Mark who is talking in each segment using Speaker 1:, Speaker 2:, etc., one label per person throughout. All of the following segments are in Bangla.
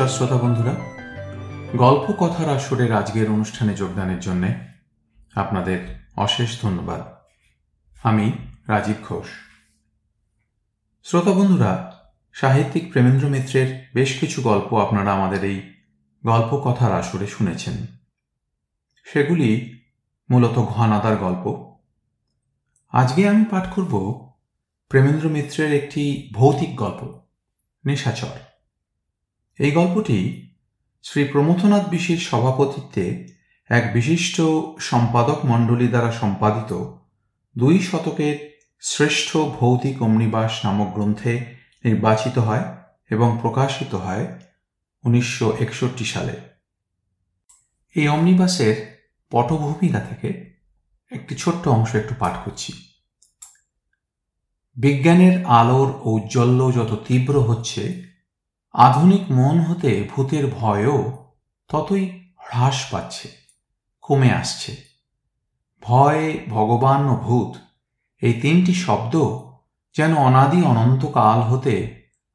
Speaker 1: নমস্কার শ্রোতা বন্ধুরা। গল্প কথার আসরের আজকের অনুষ্ঠানে যোগদানের জন্য আপনাদের অশেষ ধন্যবাদ। আমি রাজীব ঘোষ। শ্রোতা বন্ধুরা, সাহিত্যিক প্রেমেন্দ্র মিত্রের বেশ কিছু গল্প আপনারা আমাদের এই গল্প কথার আসরে শুনেছেন। সেগুলি মূলত ঘনাদার গল্প। আজকে আমি পাঠ করব প্রেমেন্দ্র মিত্রের একটি ভৌতিক গল্প, নিশাচর। এই গল্পটি শ্রী প্রমথনাথ বিশির সভাপতিত্বে এক বিশিষ্ট সম্পাদক মণ্ডলী দ্বারা সম্পাদিত দুই শতকের শ্রেষ্ঠ ভৌতিক অমনিবাস নামক গ্রন্থে নির্বাচিত হয় এবং প্রকাশিত হয় উনিশশো একষট্টি সালে। এই অমনিবাসের পটভূমিকা থেকে একটি ছোট্ট অংশ একটু পাঠ করছি। বিজ্ঞানের আলোর ঔজ্জ্বল্য যত তীব্র হচ্ছে আধুনিক মন হতে ভূতের ভয়ও ততই হ্রাস পাচ্ছে, কমে আসছে। ভয়, ভগবান ও ভূত, এই তিনটি শব্দ যেন অনাদি অনন্তকাল হতে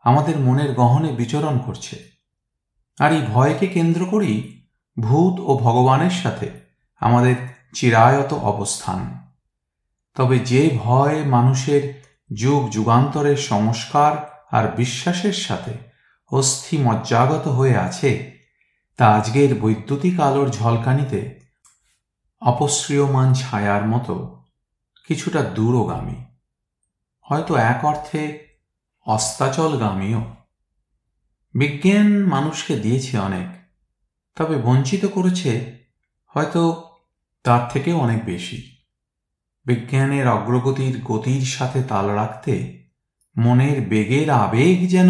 Speaker 1: আমাদের মনের গহনে বিচরণ করছে। আর এই ভয়কে কেন্দ্র করেই ভূত ও ভগবানের সাথে আমাদের চিরায়ত অবস্থান। তবে যে ভয় মানুষের যুগ যুগান্তরের সংস্কার আর বিশ্বাসের সাথে অস্থি মজ্জাগত হয়ে আছে। তা আজকের বৈদ্যুতিক আলোর ঝলকানিতে অপশ্রিয়মান ছায়ার মতো কিছুটা দূরগামী। হয়তো এক অর্থে অস্তাচলগামীও। বিজ্ঞান মানুষকে দিয়েছে অনেক, তবে বঞ্চিত করেছে হয়তো তার থেকে অনেক বেশি। বিজ্ঞানের অগ্রগতির গতির সাথে তাল রাখতে মনের বেগের আবেগ যেন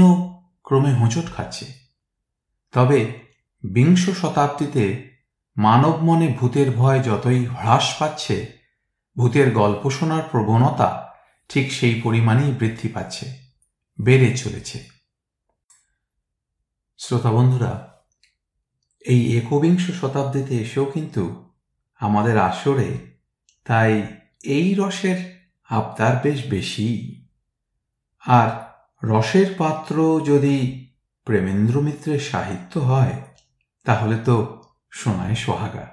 Speaker 1: ক্রমে হোঁচট খাচ্ছে। তবে বিংশ শতাব্দীতে মানব মনে ভূতের ভয় যতই হ্রাস পাচ্ছে, ভূতের গল্প শোনার প্রবণতা ঠিক সেই পরিমাণেই বৃদ্ধি পাচ্ছে, বেড়ে চলেছে। শ্রোতা বন্ধুরা, এই একবিংশ শতাব্দীতে এসেও কিন্তু আমাদের আসরে তাই এই রসের আবদার বেশ বেশি। আর রসের পাত্র যদি প্রেমেন্দ্র মিত্রের সাহিত্য হয়, তাহলে তো সোনায় সোহাগা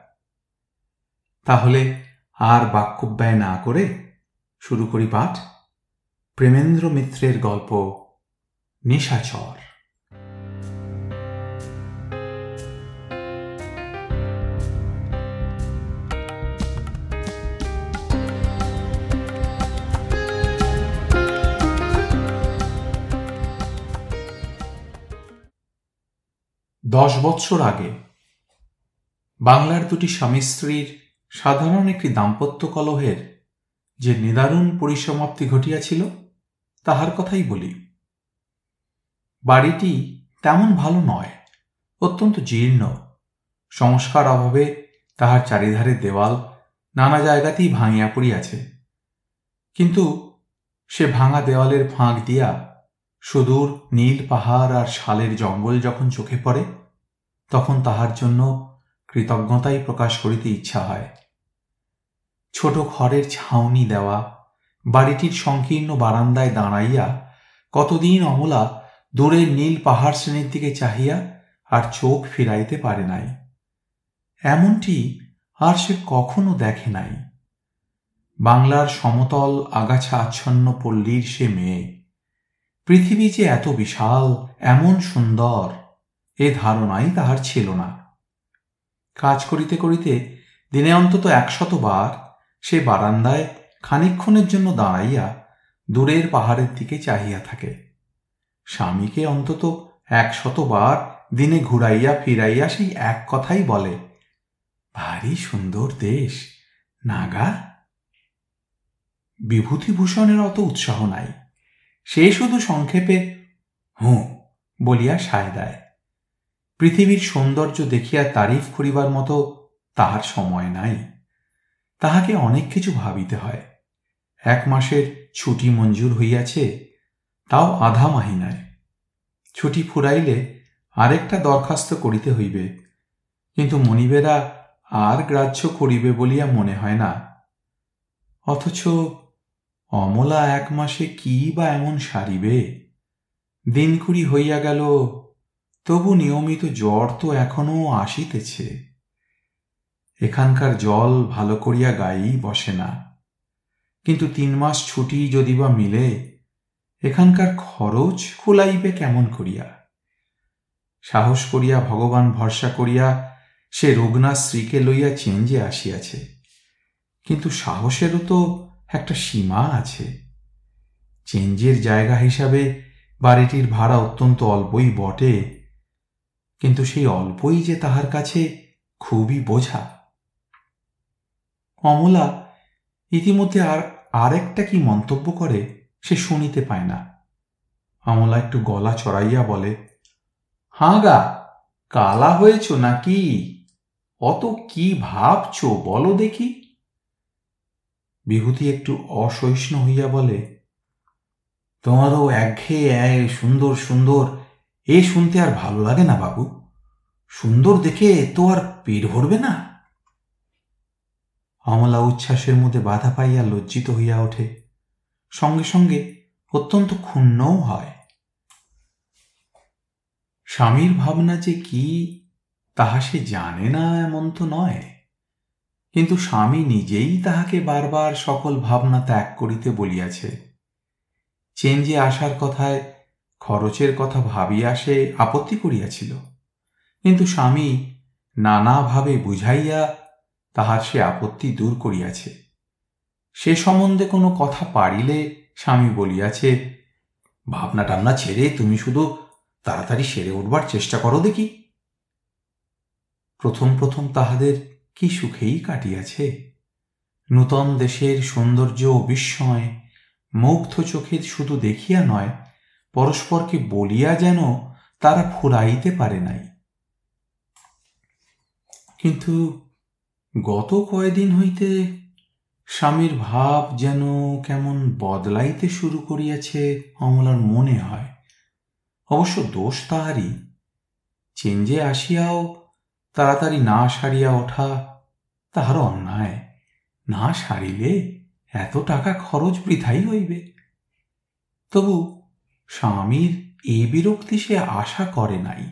Speaker 1: তাহলে আর বাক্যব্যয় না করে শুরু করি পাঠ। প্রেমেন্দ্র মিত্রের গল্প নিশাচর। দশ বৎসর আগে বাংলার দুটি স্বামী স্ত্রীর সাধারণ একটি দাম্পত্য কলহের যে নিদারুণ পরিসমাপ্তি ঘটিয়াছিল, তাহার কথাই বলি। বাড়িটি তেমন ভালো নয়, অত্যন্ত জীর্ণ। সংস্কার অভাবে তাহার চারিধারে দেওয়াল নানা জায়গাতেই ভাঙিয়া পড়িয়াছে। কিন্তু সে ভাঙা দেওয়ালের ফাঁক দিয়া সুদূর নীল পাহাড় আর শালের জঙ্গল যখন চোখে পড়ে তখন তাহার জন্য কৃতজ্ঞতাই প্রকাশ করিতে ইচ্ছা হয়। ছোট ঘরের ছাউনি দেওয়া, বাড়িটির সংকীর্ণ বারান্দায় দাঁড়াইয়া কতদিন অমলা দূরের নীল পাহাড় শ্রেণির দিকে চাহিয়া আর চোখ ফিরাইতে পারে নাই। এমনটি আর সে কখনো দেখে নাই। বাংলার সমতল আগাছা আচ্ছন্ন পল্লীর সে মেয়ে। পৃথিবী যে এত বিশাল, এমন সুন্দর। এ ধারণাই তাহার ছিল না। কাজ করিতে করিতে দিনে অন্তত একশতবার সে বারান্দায় খানিক্ষণের জন্য দাঁড়াইয়া দূরের পাহাড়ের দিকে চাহিয়া থাকে। স্বামীকে অন্তত একশতবার দিনে ঘুরাইয়া ফিরাইয়া সেই এক কথাই বলে, ভারী সুন্দর দেশ নাগা বিভূতিভূষণের অত উৎসাহ নাই। সে শুধু সংক্ষেপে হুঁ বলিয়া সায় দেয়। পৃথিবীর সৌন্দর্য দেখিয়া তারিফ করিবার মতো তাহার সময় নাই। তাহাকে অনেক কিছু ভাবিতে হয়। এক মাসের ছুটি মঞ্জুর হইয়াছে, তাও আধা মাহিনায়। ছুটি ফুরাইলে আরেকটা দরখাস্ত করিতে হইবে, কিন্তু মনিবেরা আর গ্রাহ্য করিবে বলিয়া মনে হয় না। অথচ অমলা এক মাসে কি বা এমন সারিবে? দিনকুড়ি হইয়া গেল তবু নিয়মিত জ্বর তো এখনও আসিতেছে। এখানকার জল ভালো করিয়া গায়েই বসে না। কিন্তু তিন মাস ছুটি যদি বা মিলে, এখানকার খরচ কুলাইবে কেমন করিয়া? সাহস করিয়া ভগবান ভরসা করিয়া সে রঘুনাথ স্ত্রীকে লইয়া চেঞ্জে আসিয়াছে। কিন্তু সাহসেরও তো একটা সীমা আছে। চেঞ্জের জায়গা হিসাবে বাড়িটির ভাড়া অত্যন্ত অল্পই বটে। কিন্তু সেই অল্পই যে তাহার কাছে খুবই বোঝা। অমলা ইতিমধ্যে আর, আরেকটা কি মন্তব্য করে সে শুনিতে পায় না। অমলা একটু গলা চড়াইয়া বলে, হাঁ গা, কালা হয়েছ নাকি? অত কি ভাবছ বলো দেখি? বিভূতি একটু অসহিষ্ণু হইয়া বলে, তোমারও একঘেয়ে সুন্দর সুন্দর এ শুনতে আর ভালো লাগে না বাবু। সুন্দর দেখে তো আর পেট ভরবে না। অমলা উচ্ছ্বাসের মধ্যে বাধা পাইয়া লজ্জিত হইয়া ওঠে। সঙ্গে সঙ্গে অত্যন্ত ক্ষুণ্ণও হয়। স্বামীর ভাবনা যে কি, তাহা সে জানে না এমন তো নয়। কিন্তু স্বামী নিজেই তাহাকে বারবার সকল ভাবনা ত্যাগ করিতে বলিয়াছে। চেঞ্জে আসার কথায় খরচের কথা ভাবিয়া সে আপত্তি করিয়াছিল। কিন্তু স্বামী নানাভাবে বুঝাইয়া তাহার সে আপত্তি দূর করিয়াছে। সে সম্বন্ধে কোনো কথা পারিলে স্বামী বলিয়াছে ভাবনা টাবনা ছেড়ে তুমি শুধু তাড়াতাড়ি সেরে উঠবার চেষ্টা করো দেখি। প্রথম প্রথম তাহাদের কি সুখেই কাটিয়াছে। নূতন দেশের সৌন্দর্য বিস্ময় মুগ্ধ চোখে শুধু দেখিয়া নয় পরস্পরকে বলিয়া যেন তারা ফুরাইতে পারে নাই। কিন্তু গত কয়দিন হইতে স্বামীর ভাব যেন কেমন বদলাইতে শুরু করিয়াছে অমলার মনে হয়। অবশ্য দোষ তাহারই। চেঞ্জে আসিয়াও তাড়াতাড়ি না সারিয়া ওঠা তাহার অন্যায়। না সারিলে এত টাকা খরচ বৃথাই হইবে। তবু স্বামীর এ বিরক্তি সে আশা করে নাই।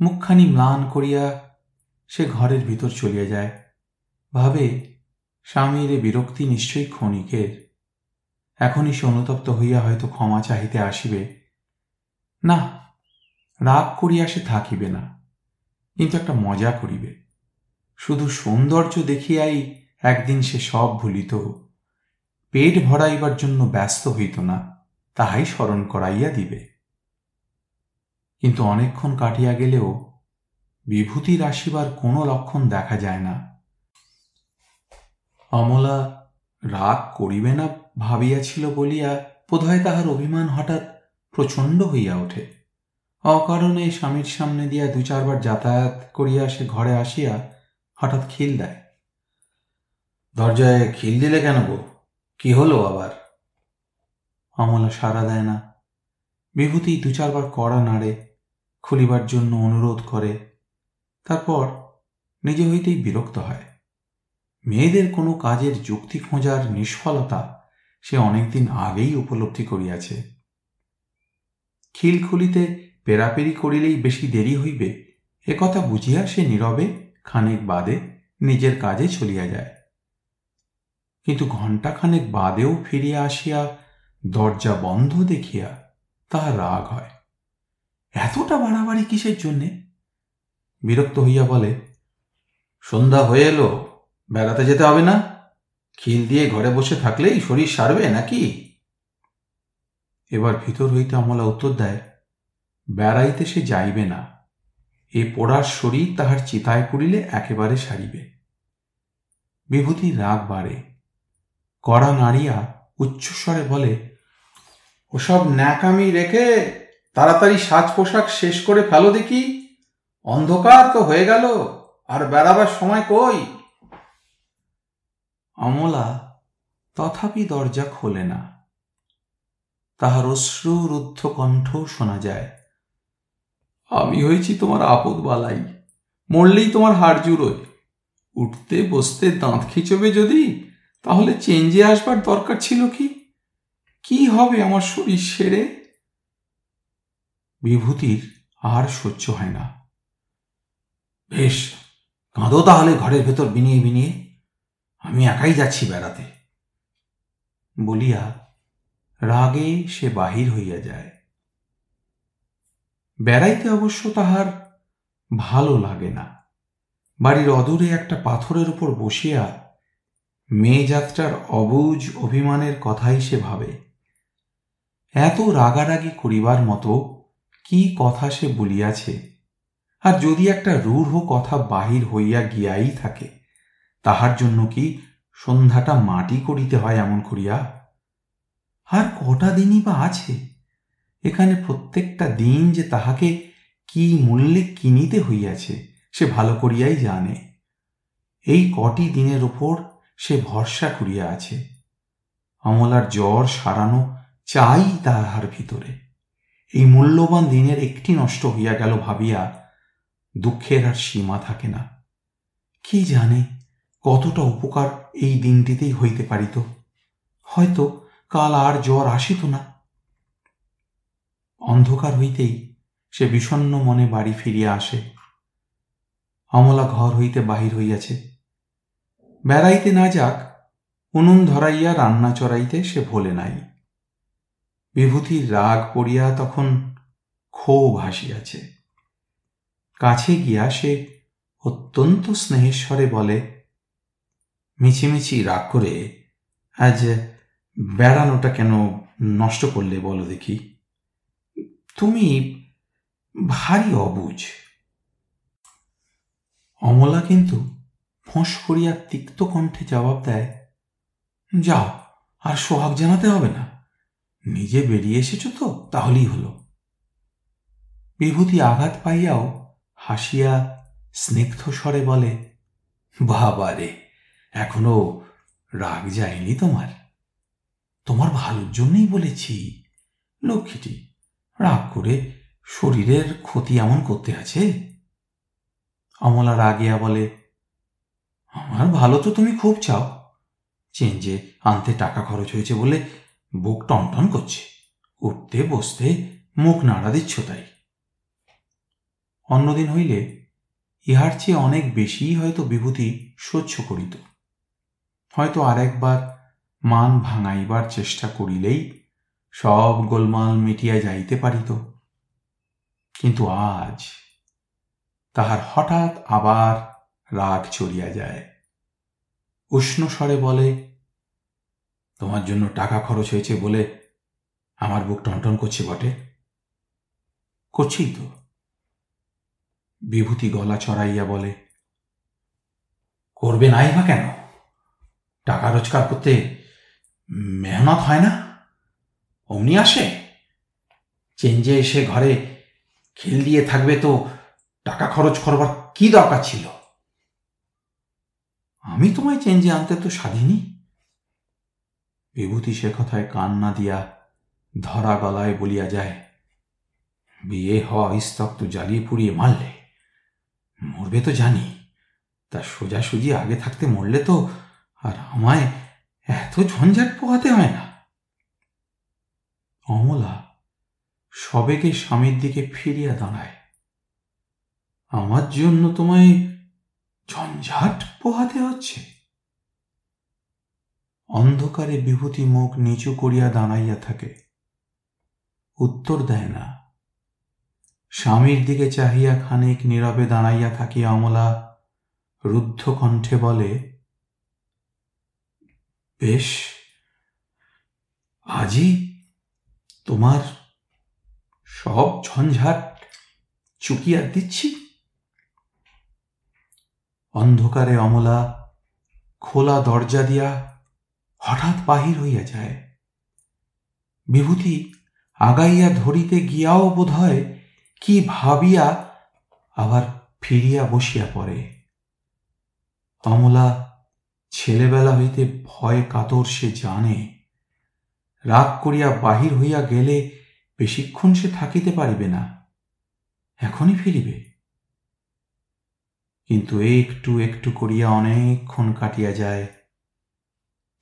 Speaker 1: মুখখানি ম্লান করিয়া সে ঘরের ভিতর চলিয়া যায়। ভাবে, স্বামীর এ বিরক্তি নিশ্চয়ই ক্ষণিকের। এখনই সে অনুতপ্ত হইয়া হয়তো ক্ষমা চাহিতে আসিবে। না, রাগ করিয়া সে থাকিবে না, কিন্তু একটা মজা করিবে। শুধু সৌন্দর্য দেখিয়াই একদিন সে সব ভুলিত। পেট ভরাইবার জন্য ব্যস্ত হইত না। তাহাই স্মরণ করাইয়া দিবে। কিন্তু অনেকক্ষণ কাটিয়া গেলেও বিভূতির আসিবার কোনো লক্ষণ দেখা যায় না। অমলা রাগ করিবে না ভাবিয়াছিল বলিয়া বোধহয় তাহার অভিমান হঠাৎ প্রচণ্ড হইয়া ওঠে। অকারণে স্বামীর সামনে দিয়া দু চারবার যাতায়াত করিয়া সে ঘরে আসিয়া হঠাৎ খিল দেয়। দরজায় খিল দিলে কেন গো? কি হলো আবার? অমলা সাড়া দেয় না। বিভূতি দু চারবার কড়া নাড়ে, খুলিবার জন্য অনুরোধ করে। তারপর নিজে হইতেই বিরক্ত হয়। মেয়েদের কোনো কাজের যুক্তি খোঁজার নিষ্ফলতা সে অনেকদিন আগেই উপলব্ধি করিয়াছে। খিলখুলিতে পেরাপেরি করিলেই বেশি দেরি হইবে একথা বুঝিয়া সে নীরবে, খানিক বাদে নিজের কাজে চলিয়া যায়। কিন্তু ঘণ্টাখানেক বাদেও ফিরিয়া আসিয়া দরজা বন্ধ দেখিয়া তাহার রাগ হয়। এতটা বাড়াবাড়ি কিসের জন্যে? বিরক্ত হইয়া বলে, সন্ধ্যা হয়ে এলো, বেড়াতে যেতে হবে না? খিল দিয়ে ঘরে বসে থাকলেই শরীর সারবে নাকি? এবার ভিতর হইতে অমলা উত্তর দেয়, বেড়াইতে সে যাইবে না। এ পোড়ার শরীর তাহার চিতায় পড়িলে একেবারে সারিবে। বিভূতির রাগ বাড়ে। কড়া নাড়িয়া উচ্চস্বরে বলে, ওসব ন্যাকামি রেখে তাড়াতাড়ি সাজ পোশাক শেষ করে ফেলো দেখি। অন্ধকার তো হয়ে গেল, আর বেড়াবার সময় কই? অমলা তথাপি দরজা খোলে না। তাহার অশ্রুরুদ্ধ কণ্ঠ শোনা যায়। আমি হয়েছি তোমার আপদ বালাই, মরলেই তোমার হাড় জুড়োয়। উঠতে, বসতে, দাঁত খিচবে যদি তাহলে চেঞ্জে আসবার দরকার ছিল কি? কি হবে আমার শরীর সেরে? বিভূতির আর সহ্য হয় না। বেশ, কাঁদো তাহলে ঘরের ভেতর বিনিয়ে বিনিয়ে। আমি একাই যাচ্ছি বেড়াতে। বলিয়া রাগে সে বাহির হইয়া যায়। বেড়াইতে অবশ্য তাহার ভালো লাগে না। বাড়ির অদূরে একটা পাথরের উপর বসিয়া মেয়ে যাত্রার অবুজ অভিমানের কথাই সে ভাবে। এত রাগারাগি করিবার মতো কি কথা সে বলিয়াছে? আর যদি একটা রূঢ় কথা বাহির হইয়া গিয়াই থাকে, তাহার জন্য কি সন্ধ্যাটা মাটি করিতে হয় এমন করিয়া? আর কটা দিনই বা আছে? এখানে প্রত্যেকটা দিন যে তাহাকে কি মূল্যে কিনিতে হইয়াছে, সে ভালো করিয়াই জানে। এই কটি দিনের ওপর সে ভরসা করিয়া আছে। অমলার জ্বর সারানো চাই তাহার ভিতরে। এই মূল্যবান দিনের একটি নষ্ট হইয়া গেল ভাবিয়া দুঃখের আর সীমা থাকে না। কি জানে কতটা উপকার এই দিনটিতেই হইতে পারিত। হয়তো কাল আর জ্বর আসিত না। অন্ধকার হইতেই সে বিষণ্ন মনে বাড়ি ফিরিয়া আসে। অমলা ঘর হইতে বাহির হইয়াছে। বেড়াইতে না যাক, উনুন ধরাইয়া রান্না চড়াইতে সে ভোলে নাই। বিভূতির রাগ পড়িয়া তখন ক্ষোভ হাসিয়াছে। কাছে গিয়া সে অত্যন্ত স্নেহেশ্বরে বলে, মিছিমিছি রাগ করে আজ বেড়ানোটা কেন নষ্ট করলে বলো দেখি। তুমি ভারী অবুঝ। অমলা কিন্তু ফোঁস করিয়া তিক্ত কণ্ঠে জবাব দেয়, যাও, আর সোহাগ জানাতে হবে না। নিজে বেরিয়ে এসেছ তো, তাহলেই হলো। বিভূতি আঘাত পাইয়াও হাসিয়া স্নিগ্ধ স্বরে বলে, বাবা রে, এখনও রাগ যায়নি তোমার। তোমার ভালোর জন্যই বলেছি। লক্ষ্মীটি, রাগ করে শরীরের ক্ষতি এমন করতে আছে? অমলা রাগিয়া বলে আমার ভালো তো তুমি খুব চাও। চেঞ্জে আনতে টাকা খরচ হয়েছে বলে বুক টনটন করছে। উঠতে, বসতে মুখ নাড়া দিচ্ছ তাই। অন্যদিন হইলে ইহার চেয়ে অনেক বেশিই হয়তো বিভূতি সহ্য করিত। হয়তো আর একবার মান ভাঙাইবার চেষ্টা করিলেই সব গোলমাল মিটিয়া যাইতে পারিত। কিন্তু আজ তাহার হঠাৎ আবার রাগ চড়িয়া যায়। উষ্ণ স্বরে বলে, তোমার জন্য টাকা খরচ হয়েছে বলে আমার বুক টনটন করছে বটে। করছি তো। বিভূতি গলা চড়াইয়া বলে, করবে নাই বা কেন? টাকা রোজগার করতে মেহনত হয় না? অমনি আসে? চেঞ্জে এসে ঘরে খেল দিয়ে থাকবে তো টাকা খরচ করবার কি দরকার ছিল? আমি তোমায় চেঞ্জে আনতে তো স্বাধীনই। বিভূতি সে কথায় কান না দিয়া ধরা গলায় বলিয়া যায়, বিয়ে হওয়া ইস্তক তো জ্বালিয়ে পুড়িয়ে মারলে? মরবে তো জানি, তা সোজাসুজি আগে থাকতে মরলে তো আর আমায় এত ঝঞ্ঝাট পোহাতে হয় না? অমলা সবেকে স্বামীর দিকে ফিরিয়া দাঁড়ায়, আমার জন্য তোমায় ঝঞ্ঝাট পোহাতে হচ্ছে। অন্ধকারে বিভূতি মুখ নিচু করিয়া দাঁড়াইয়া থাকে। উত্তর দেয় না। স্বামীর দিকে চাহিয়া খানিক নীরবে দাঁড়াইয়া থাকিয়া অমলা রুদ্ধ কণ্ঠে বলে, বেশ আজই তোমার সব ঝঞ্ঝাট চুকিয়া দিচ্ছি। অন্ধকারে অমলা খোলা দরজা দিয়া হঠাৎ বাহির হইয়া যায়। বিভূতি আগাইয়া ধরিতে গিয়াও বোধ হয় কি ভাবিয়া আবার ফিরিয়া বসিয়া পড়ে। অমলা ছেলেবেলা হইতে ভয় কাতর সে জানে। রাগ করিয়া বাহির হইয়া গেলে বেশিক্ষণ সে থাকিতে পারিবে না। এখনই ফিরিবে। কিন্তু একটু একটু করিয়া অনেকক্ষণ কাটিয়া যায়।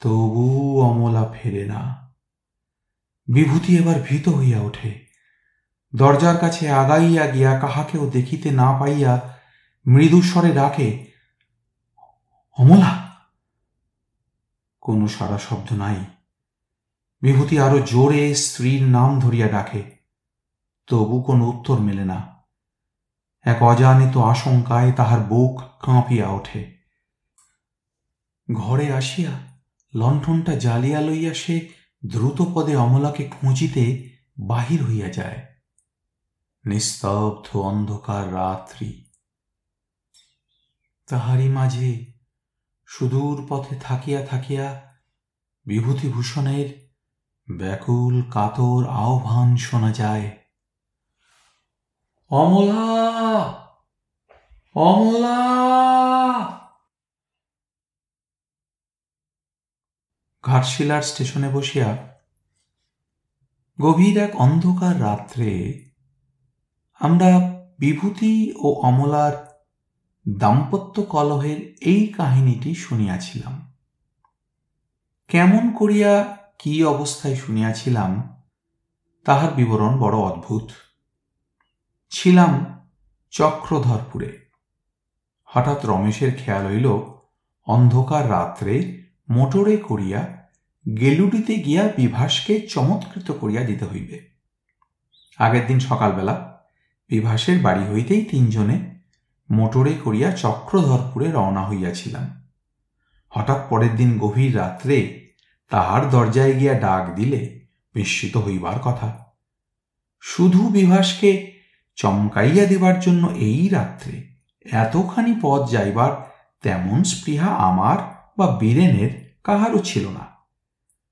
Speaker 1: তবু অমলা ফেরে না। বিভূতি এবার ভীত হইয়া ওঠে। দরজার কাছে আগাইয়া গিয়া কাহাকেও দেখিতে না পাইয়া মৃদুস্বরে ডাকে, অমলা! কোনো সারা শব্দ নাই। বিভূতি আরও জোরে স্ত্রীর নাম ধরিয়া ডাকে। তবু কোনো উত্তর মেলে না। এক অজানিত আশঙ্কায় তাহার বুক কাঁপিয়া ওঠে। ঘরে আসিয়া লণ্ঠনটা জ্বালিয়া লইয়া সে দ্রুত পদে অমলাকে খুঁজিতে বাহির হইয়া যায়। নিস্তব্ধ অন্ধকার রাত্রি। তাহারই মাঝে সুদূর পথে থাকিয়া থাকিয়া বিভূতিভূষণের ব্যাকুল কাতর আহ্বান শোনা যায়। অমলা! অমলা। ঘাটশিলার স্টেশনে বসিয়া গভীর এক অন্ধকার রাত্রে আমরা বিভূতি ও অমলার দাম্পত্য কলহের এই কাহিনীটি শুনিয়াছিলাম। কেমন করিয়া কি অবস্থায় শুনিয়াছিলাম, তাহার বিবরণ বড় অদ্ভুত। ছিলাম চক্রধরপুরে। হঠাৎ রমেশের খেয়াল হইল, অন্ধকার রাত্রে মোটরে করিয়া গেলুডিতে গিয়া বিভাসকে চমৎকৃত করিয়া দিতে হইবে। আগের দিন সকালবেলা বিভাসের বাড়ি হইতেই তিনজনে মোটরে করিয়া চক্রধরপুরে রওনা হইয়াছিলাম। হঠাৎ পরের দিন গভীর রাত্রে তাহার দরজায় গিয়া ডাক দিলে বিস্মিত হইবার কথা। শুধু বিভাসকে চমকাইয়া দেবার জন্য এই রাত্রে এতখানি পথ যাইবার তেমন স্পৃহা আমার বা বীরেনের কাহারও ছিল না।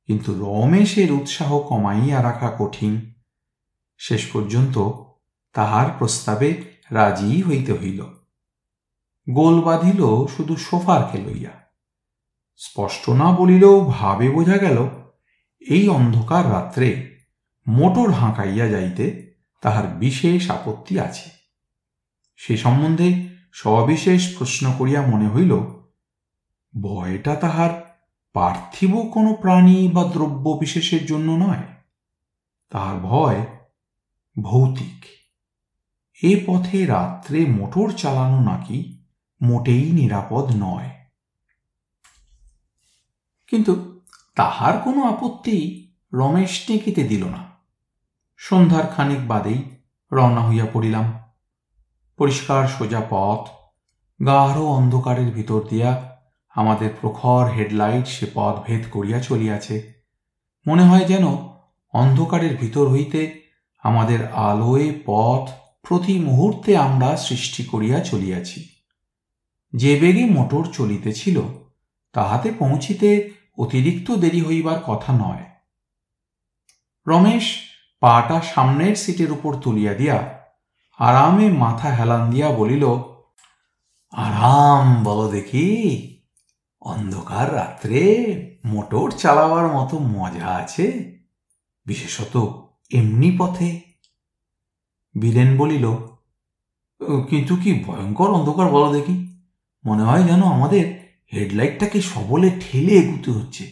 Speaker 1: কিন্তু রমেশের উৎসাহ কমাইয়া রাখা কঠিন। শেষ পর্যন্ত তাহার প্রস্তাবে রাজি হইতে হইল। গোল বাঁধিল শুধু সোফারকে লইয়া স্পষ্ট না বলিলেও ভাবে বোঝা গেল, এই অন্ধকার রাত্রে মোটর হাঁকাইয়া যাইতে তাহার বিশেষ আপত্তি আছে। সে সম্বন্ধে সবিশেষ প্রশ্ন করিয়া মনে হইল, ভয়টা তাহার পার্থিব কোনো প্রাণী বা দ্রব্য বিশেষের জন্য নয়। তাহার ভয় ভৌতিক। এ পথে রাত্রে মোটর চালানো নাকি মোটেই নিরাপদ নয়। কিন্তু তাহার কোনো আপত্তি রমেশ টেঁকিতে দিল না। সন্ধ্যার খানিক বাদেই রওনা হইয়া পড়িলাম। পরিষ্কার সোজা পথ, গাঢ় অন্ধকারের ভিতর দিয়া আমাদের প্রখর হেডলাইট সে পথ ভেদ করিয়া চলিয়াছে। মনে হয় যেন অন্ধকারের ভিতর হইতে আমাদের আলোয় পথ প্রতি মুহূর্তে আমরা সৃষ্টি করিয়া চলিয়াছি। যে বেগে মোটর চলিতেছিল, তাহাতে পৌঁছিতে অতিরিক্ত দেরি হইবার কথা নয়। রমেশ পাটা সামনের সিটের উপর তুলিয়া দিয়া আরামে মাথা হেলান দিয়া বলিল, আরাম, বলো দেখি। অন্ধকার রাত্রে মোটর চালাবার মতো মজা আছে। বিশেষত এমনি পথে। বীরেন বলিল, কিন্তু কি ভয়ঙ্কর অন্ধকার, বলো দেখি। মনে হয় যেন আমাদের হেডলাইটটাকে সবলে ঠেলে এগুতে হচ্ছে।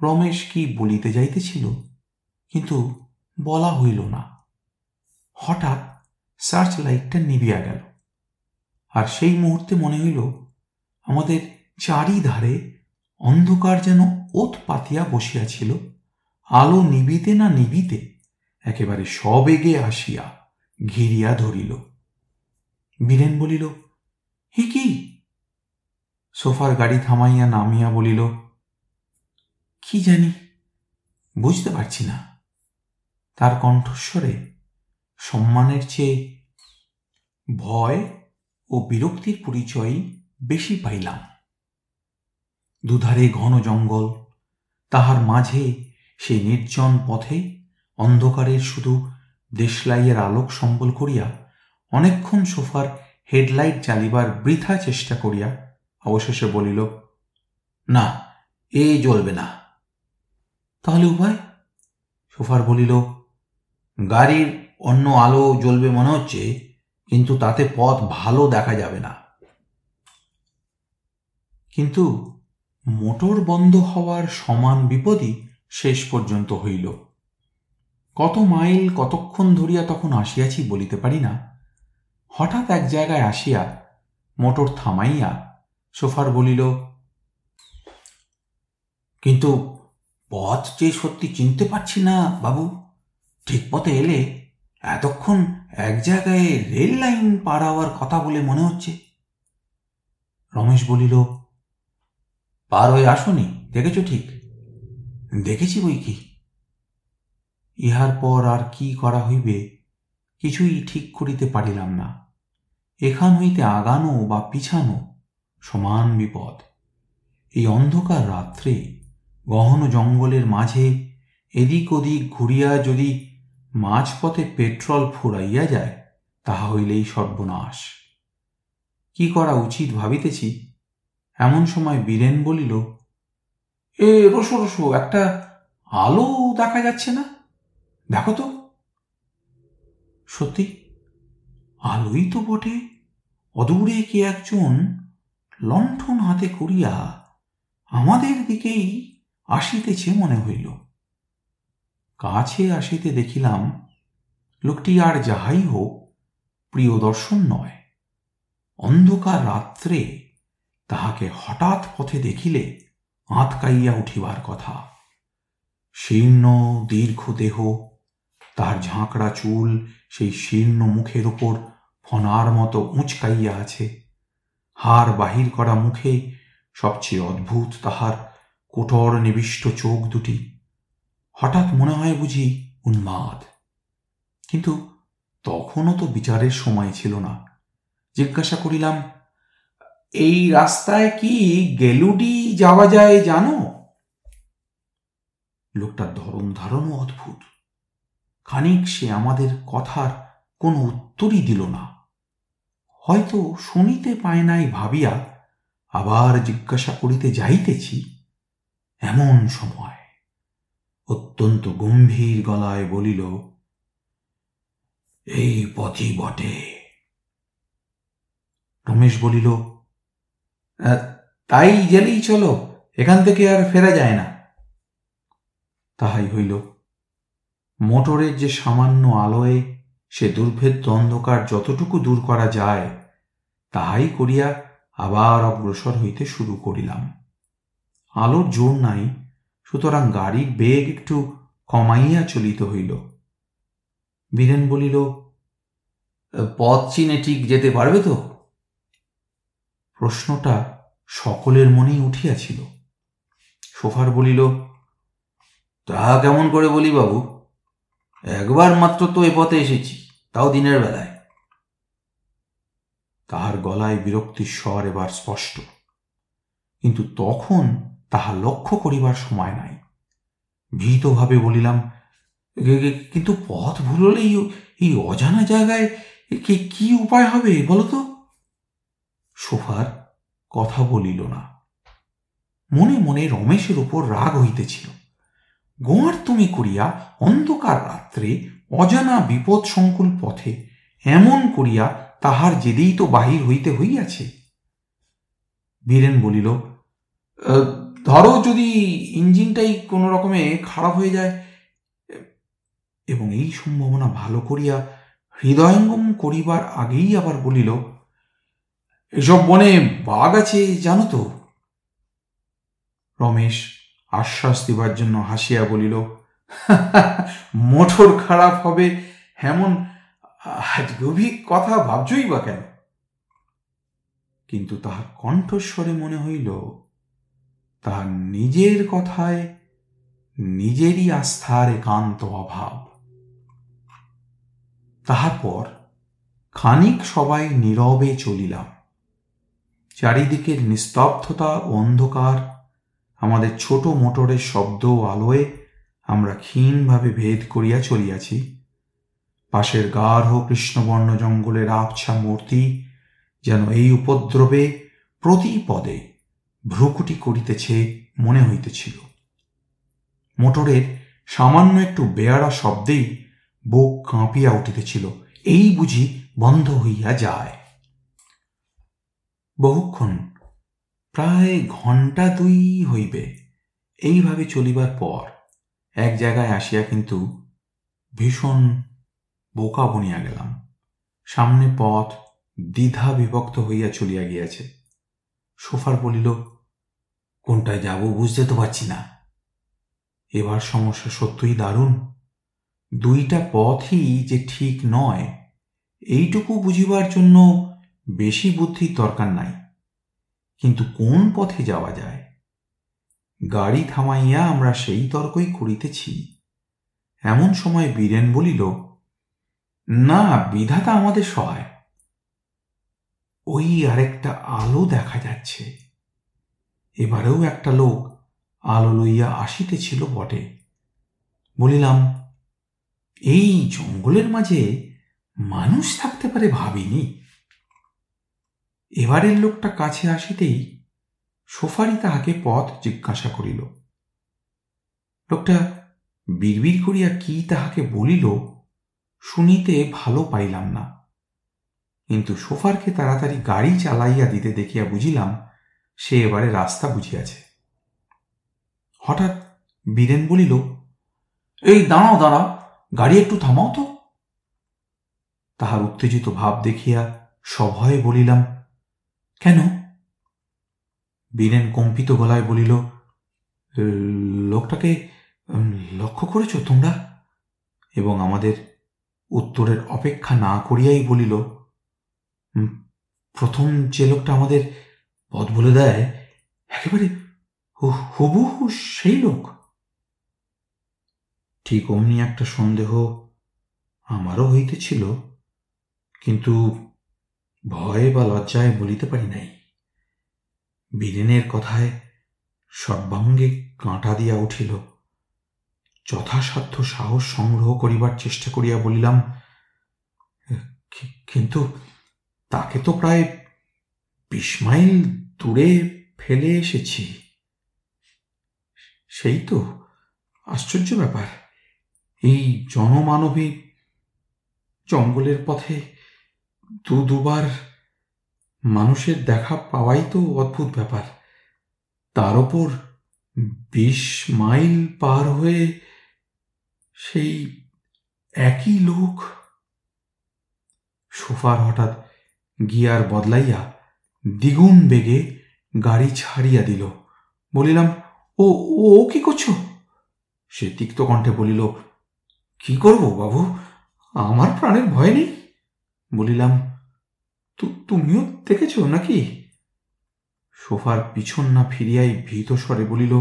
Speaker 1: রমেশ কি বলিতে যাইতেছিল কিন্তু বলা হইল না। হঠাৎ সার্চ লাইটটা নিবিয়া গেল। আর সেই মুহূর্তে মনে হইল আমাদের চারিধারে অন্ধকার যেন ওত পাতিয়া বসিয়াছিল আলো নিবিতে না নিবিতে একেবারে সবেগে আসিয়া ঘিরিয়া ধরিল। বীরেন বলিল, হি কি? সোফার গাড়ি থামাইয়া নামিয়া বলিল, কি জানি, বুঝতে পারছি না। তার কণ্ঠস্বরে সম্মানের চেয়ে ভয় ও বিরক্তির পরিচয় বেশি পাইলাম। দুধারে ঘন জঙ্গল, তাহার মাঝে সেই নির্জন পথে অন্ধকারের শুধু দেশলাইয়ের আলোক সম্বল করিয়া অনেকক্ষণ সোফার হেডলাইট জ্বালিবার বৃথা চেষ্টা করিয়া অবশেষে বলিল, না, এ জ্বলবে না। তাহলে উপায়? সোফার বলিল গাড়ির অন্য আলো জ্বলবে মনে হচ্ছে, কিন্তু তাতে পথ ভালো দেখা যাবে না। কিন্তু মোটর বন্ধ হওয়ার সমান বিপদই শেষ পর্যন্ত হইল। কত মাইল কতক্ষণ ধরিয়া তখন আসিয়াছি বলিতে পারি না। হঠাৎ এক জায়গায় আসিয়া মোটর থামাইয়া সোফার বলিল, কিন্তু পথ যে সত্যি চিনতে পারছি না, বাবু। ঠিক পথে এলে এতক্ষণ এক জায়গায় রেল লাইন পার হওয়ার কথা বলে মনে হচ্ছে। রমেশ বলিল, পার হয়ে আসনি, দেখেছ ঠিক? দেখেছি বই কি। ইহার পর আর কি করা হইবে, কিছুই ঠিক করিতে পারিলাম না। এখান হইতে আগানো বা পিছানো সমান বিপদ। এই অন্ধকার রাত্রে গহন জঙ্গলের মাঝে এদিক ওদিক ঘুরিয়া যদি মাঝপথে পেট্রোল ফুরাইয়া যায়, তাহা হইলেই সর্বনাশ। কি করা উচিত ভাবিতেছি? এমন সময় বীরেন বলিল, এ, রসো রসো, একটা আলো দেখা যাচ্ছে না? দেখো তো। সত্যি? আলোই তো বটে। অদূরে কে একজন লণ্ঠন হাতে করিয়া আমাদের দিকেই আসিতেছে মনে হইল। কাছে আসিতে দেখিলাম, লোকটি আর যাহাই হোক প্রিয় দর্শন নয়। অন্ধকার রাত্রে তাহাকে হঠাৎ পথে দেখিলে আঁতকাইয়া উঠিবার কথা। শীর্ণ, দীর্ঘ দেহ, তার ঝাঁকড়া চুল সেই শীর্ণ মুখের ওপর ফনার মতো উঁচকাইয়া আছে। হার বাহির করা মুখে সবচেয়ে অদ্ভুত তাহার কোটর নিবিষ্ট চোখ দুটি। হঠাৎ মনে হয় বুঝি উন্মাদ। কিন্তু তখনও তো বিচারের সময় ছিল না। জিজ্ঞাসা করিলাম, এই রাস্তায় কি গেলুডি যাওয়া যায় জানো? লোকটার ধরন ধারণও অদ্ভুত। খানিক সে আমাদের কথার কোনো উত্তরই দিল না। হয়তো শুনিতে পায় নাই ভাবিয়া, আবার জিজ্ঞাসা করিতে যাইতেছি, এমন সময়। অত্যন্ত গম্ভীর গলায় বলিল, এই পথই বটে। রমেশ বলিল তাই গেলেই চলো, এখান থেকে আর ফেরা যায় না। তাহাই হইল। মোটরের যে সামান্য আলোয় সে দুর্ভেদ্য অন্ধকার যতটুকু দূর করা যায়, তাহাই করিয়া আবার অগ্রসর হইতে শুরু করিলাম। আলোর জোর নাই সুতরাং গাড়ির বেগ একটু কমাইয়া চলিত হইল। বীরেন বলিল, পথ চিনে ঠিক যেতে পারবে তো? প্রশ্নটা সকলের মনেই উঠিয়াছিল। সোফার বলিল, তা কেমন করে বলি বাবু? একবার মাত্র তো এ পথে এসেছি, তাও দিনের বেলায়। তাহার গলায় বিরক্তির স্বর এবার স্পষ্ট। কিন্তু তখন তাহা লক্ষ্য করিবার সময় নাই। ভীতভাবে বলিলাম কিন্তু পথ ভুল হলে এই অজানা জায়গায় কি কি উপায় হবে বলতো সোফার কথা বলিল না। মনে মনে রমেশের উপর রাগ হইতেছিল। গোয়ার তুমি করিয়া অন্ধকার রাত্রে অজানা বিপদ সংকুল পথে এমন করিয়া তাহার যেদিই তো বাহির হইতে হইয়াছে? বীরেন বলিল ধরো যদি ইঞ্জিনটাই কোনো রকমে খারাপ হয়ে যায়, এবং এই সম্ভাবনা ভালো করিয়া হৃদয়ঙ্গম করিবার আগেই আবার বলিল, এসব বনে বাঘ আছে জানো তো? রমেশ আশ্বাস দিবার জন্য হাসিয়া বলিল মোটর খারাপ হবে এমন গভীর কথা ভাবছই বা কেন? কিন্তু তাহার কণ্ঠস্বরে মনে হইল তাহার নিজের কথায় নিজেরই আস্থার একান্ত অভাব। তাহার খানিক সবাই নীরবে চলিলাম। চারিদিকের নিস্তব্ধতা অন্ধকার, আমাদের ছোট মোটরের শব্দ আলোয় আমরা ক্ষীণভাবে ভেদ করিয়া চলিয়াছি। পাশের গাঢ় কৃষ্ণবর্ণ জঙ্গলের আবছা মূর্তি যেন এই উপদ্রবে প্রতি পদে ভ্রুকুটি করিতেছে মনে হইতেছিল। মোটরের সামান্য একটু বেয়ারা শব্দেই বুক কাঁপিয়া উঠিতেছিল। এই বুঝি বন্ধ হইয়া যায়। বহুক্ষণ, প্রায় ঘণ্টা দুই হইবে, এইভাবে চলিবার পর এক জায়গায় আসিয়া কিন্তু ভীষণ বোকা বনিয়া গেলাম। সামনে পথ দ্বিধা বিভক্ত হইয়া চলিয়া গিয়াছে। সোফার বলিল কোনটায় যাব বুঝতে তো পারছি না। এবার সমস্যা সত্যই দারুণ। দুইটা পথই যে ঠিক নয়, এইটুকু বুঝিবার জন্য বেশি বুদ্ধির দরকার নাই। কিন্তু কোন পথে যাওয়া যায়? গাড়ি থামাইয়া আমরা সেই তর্কই করিতেছি। এমন সময় বীরেন বলিল, না, বিধাতা আমাদের সহায়। ওই আরেকটা আলো দেখা যাচ্ছে। এবারেও একটা লোক আলো লইয়া আসিতেছিল বটে। বলিলাম, এই জঙ্গলের মাঝে মানুষ থাকতে পারে ভাবিনি? এবারের লোকটা কাছে আসিতেই সোফারি তাহাকে পথ জিজ্ঞাসা করিল। লোকটা বিড়বিড় করিয়া কি তাহাকে বলিল শুনিতে ভালো পাইলাম না। কিন্তু সোফারকে তাড়াতাড়ি গাড়ি চালাইয়া দিতে দেখিয়া বুঝিলাম সে এবারে রাস্তা বুঝিয়াছে। হঠাৎ বীরেন বলিল, এই দাঁড়াও দাঁড়াও, গাড়ি একটু থামাও তো। তাহার উত্তেজিত ভাব দেখিয়া সভয়ে বলিলাম, কেন? বীরেন কম্পিত গলায় বলিল লোকটাকে লক্ষ্য করেছ তোমরা? এবং আমাদের উত্তরের অপেক্ষা না করিয়াই বলিল প্রথম যে লোকটা আমাদের পথ বলে দেয়, একেবারে হুবহু সেই লোক। ঠিক অমনি একটা সন্দেহ আমারও হইতেছিল, কিন্তু ভয়ে বা লজ্জায় বলিতে পারি নাই। বীরেনের কথায় সর্বাঙ্গে কাঁটা দিয়া উঠিল। যথাসাধ্য সাহস সংগ্রহ করিবার চেষ্টা করিয়া বলিলাম কিন্তু তাকে তো প্রায় বিশ মাইল দূরে ফেলে এসেছি। সেই তো, আশ্চর্য ব্যাপার। এই জনমানবী জঙ্গলের পথে দু দুবার মানুষের দেখা পাওয়াই তো অদ্ভুত ব্যাপার। তার ওপর বিশ মাইল পার হয়ে সেই একই লোক, সোফার হঠাৎ গিয়ার বদলাইয়া দ্বিগুণ বেগে গাড়ি ছাড়িয়া দিল। বলিলাম, ও ও কি করছ? সে তিক্ত কণ্ঠে বলিল, কি করব বাবু? আমার প্রাণের ভয় নেই। বলিলাম তুমিও দেখেছ নাকি? সোফার পিছন না ফিরিয়াই ভীত স্বরে বলিল,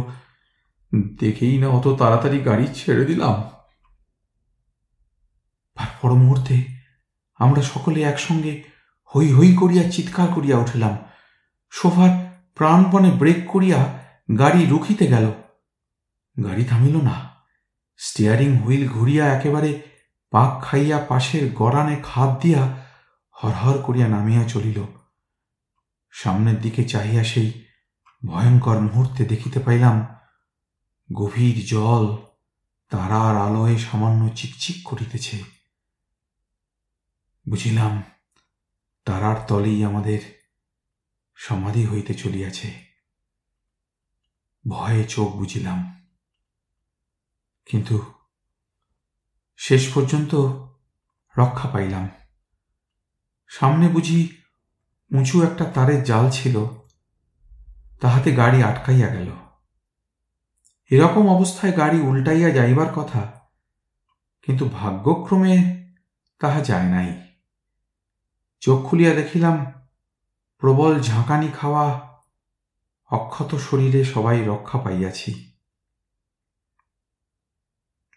Speaker 1: দেখেই না অত তাড়াতাড়ি গাড়ি ছেড়ে দিলাম। তারপর মুহূর্তে আমরা সকলে একসঙ্গে হই হই করিয়া চিৎকার করিয়া উঠিলাম। সোফার প্রাণপণে ব্রেক করিয়া গাড়ি রুখিতে গেল। গাড়ি থামিল না। স্টিয়ারিং হুইল ঘুরিয়া একেবারে পাক খাইয়া পাশের গড়ানে খাদ দিয়া হরহর করিয়া নামিয়া চলিল। সামনের দিকে চাহিয়া সেই ভয়ঙ্কর মুহূর্তে দেখিতে পাইলাম, গভীর জল তারার আলোয় সামান্য চিকচিক করিতেছে। বুঝিলাম তারার তলেই আমাদের সমাধি হইতে চলিয়াছে। ভয়ে চোখ বুঝিলাম কিন্তু শেষ পর্যন্ত রক্ষা পাইলাম। সামনে বুঝি উঁচু একটা তারের জাল ছিল, তাহাতে গাড়ি আটকাইয়া গেল। এরকম অবস্থায় গাড়ি উল্টাইয়া যাইবার কথা, কিন্তু ভাগ্যক্রমে তাহা যায় নাই। চোখ খুলিয়া দেখিলাম, প্রবল ঝাঁকানি খাওয়া, অক্ষত শরীরে সবাই রক্ষা পাইয়াছি।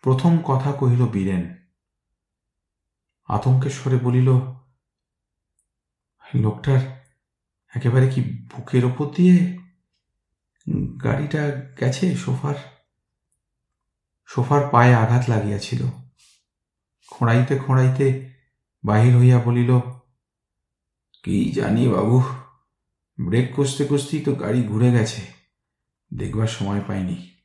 Speaker 1: প্রথম কথা কহিল বীরেন আতঙ্কের স্বরে বলিল, লোকটার একেবারে কি বুকের ওপর দিয়ে গাড়িটা গেছে সোফার? সোফার পায়ে আঘাত লাগিয়াছিল। খোঁড়াইতে খোঁড়াইতে বাহির হইয়া বলিল কি জানি বাবু? ব্রেক কষতে কষতেই তো গাড়ি ঘুরে গেছে। দেখবার সময় পাইনি।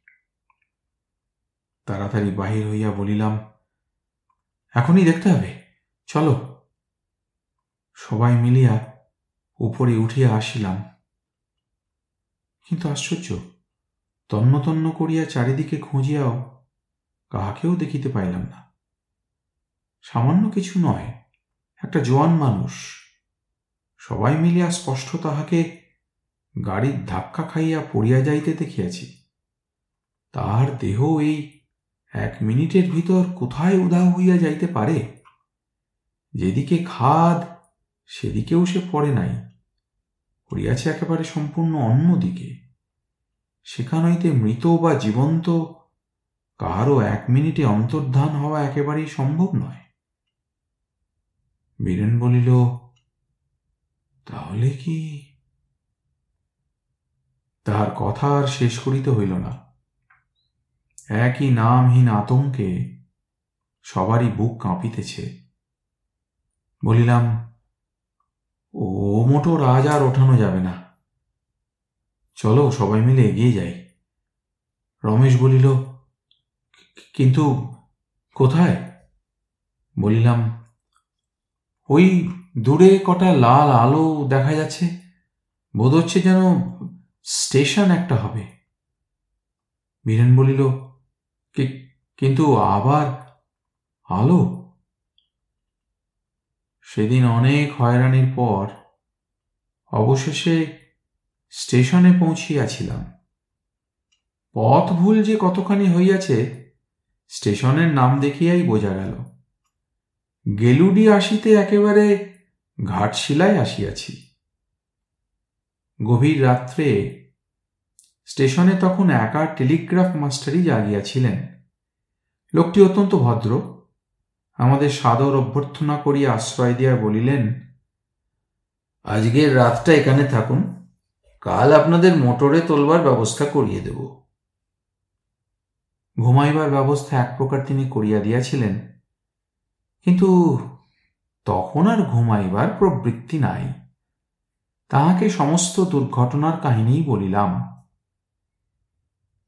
Speaker 1: তাড়াতাড়ি বাহির হইয়া বলিলাম, এখনই দেখতে হবে, চলো। সবাই মিলিয়া উপরে উঠিয়া আসিলাম। কিন্তু আশ্চর্য, তন্ন তন্ন করিয়া চারিদিকে খুঁজিয়াও কাহাকেও দেখিতে পাইলাম না। সামান্য কিছু নয়, একটা জোয়ান মানুষ। সবাই মিলিয়া স্পষ্ট তাহাকে গাড়ির ধাক্কা খাইয়া পড়িয়া যাইতে দেখিয়াছি। তাহার দেহ এই এক মিনিটের ভিতর কোথায় উধাও হইয়া যাইতে পারে? যেদিকে খাদ, সেদিকেও সে পড়ে নাই। পড়িয়াছে একেবারে সম্পূর্ণ অন্য দিকে। সেখান হইতে মৃত বা জীবন্ত কারও এক মিনিটে অন্তর্ধান হওয়া একেবারেই সম্ভব নয়। বীরেন বলিল তাহলে কি? তাহার কথা আর শেষ করিতে হইল না। একই নামহীন আতঙ্কে সবারই বুক কাঁপিতেছে। বলিলাম, ও মোটো রাজ আর ওঠানো যাবে না। চলো সবাই মিলে এগিয়ে যাই। রমেশ বলিল কিন্তু কোথায়? বলিলাম, ওই দূরে কটা লাল আলো দেখা যাচ্ছে। বোধ হচ্ছে যেন স্টেশন একটা হবে। বীরেন বলিল কিন্তু আবার আলো? সেদিন অনেক হয়রানির পর অবশেষে স্টেশনে পৌঁছিয়াছিলাম। পথ ভুল যে কতখানি হইয়াছে, স্টেশনের নাম দেখিয়াই বোঝা গেল। গেলুডি আসিতে একেবারে ঘাটশিলায় আসিয়াছি। গভীর রাত্রে স্টেশনে তখন একা টেলিগ্রাফ মাস্টারই জাগিয়াছিলেন। লোকটি অত্যন্ত ভদ্র। আমাদের সাদর অভ্যর্থনা করিয়া আশ্রয় দিয়া বলিলেন, আজকের রাতটা এখানে থাকুন, কাল আপনাদের মোটরে তোলবার ব্যবস্থা করিয়ে দেব। ঘুমাইবার ব্যবস্থা এক প্রকার তিনি করিয়া দিয়াছিলেন। কিন্তু তখন আর ঘুমাইবার প্রবৃত্তি নাই। তাহাকে সমস্ত দুর্ঘটনার কাহিনী বলিলাম।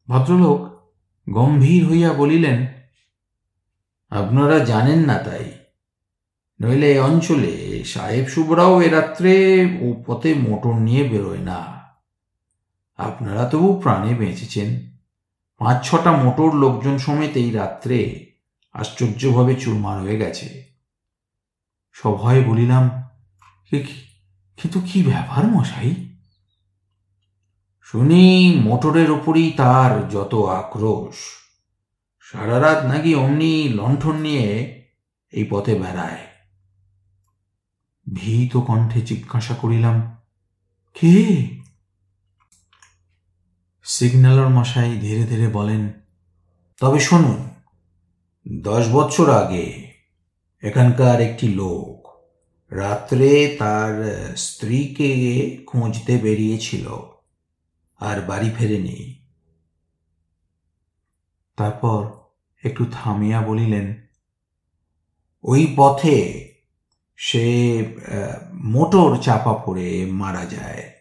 Speaker 1: ভদ্রলোক গম্ভীর হইয়া বলিলেন, আপনারা জানেন না তাই। নইলে এ অঞ্চলে সাহেব শুভরাও এ রাত্রে ও পথে মোটর নিয়ে বেরোয় না। আপনারা তবু প্রাণে বেঁচেছেন। পাঁচ ছটা মোটর লোকজন সমেত এই রাত্রে আশ্চর্যভাবে চুরমার হয়ে গেছে। সভয়ে বলিলাম কিন্তু কি ব্যাপার মশাই? শুনি, মোটরের ওপরই তার যত আক্রোশ। সারা রাত নাকি অমনি লণ্ঠন নিয়ে এই পথে বেড়ায়। ভীত কণ্ঠে জিজ্ঞাসা করিলাম, কে? সিগন্যালর মশাই ধীরে ধীরে বলেন, তবে শুনুন, দশ বছর আগে এখানকার একটি লোক রাত্রে তার স্ত্রীকে খুঁজতে বেরিয়েছিল আর বাড়ি ফেরেনি। তারপর একটু থামিয়া বলিলেন, ওই পথে সে মোটর চাপা পড়ে মারা যায়।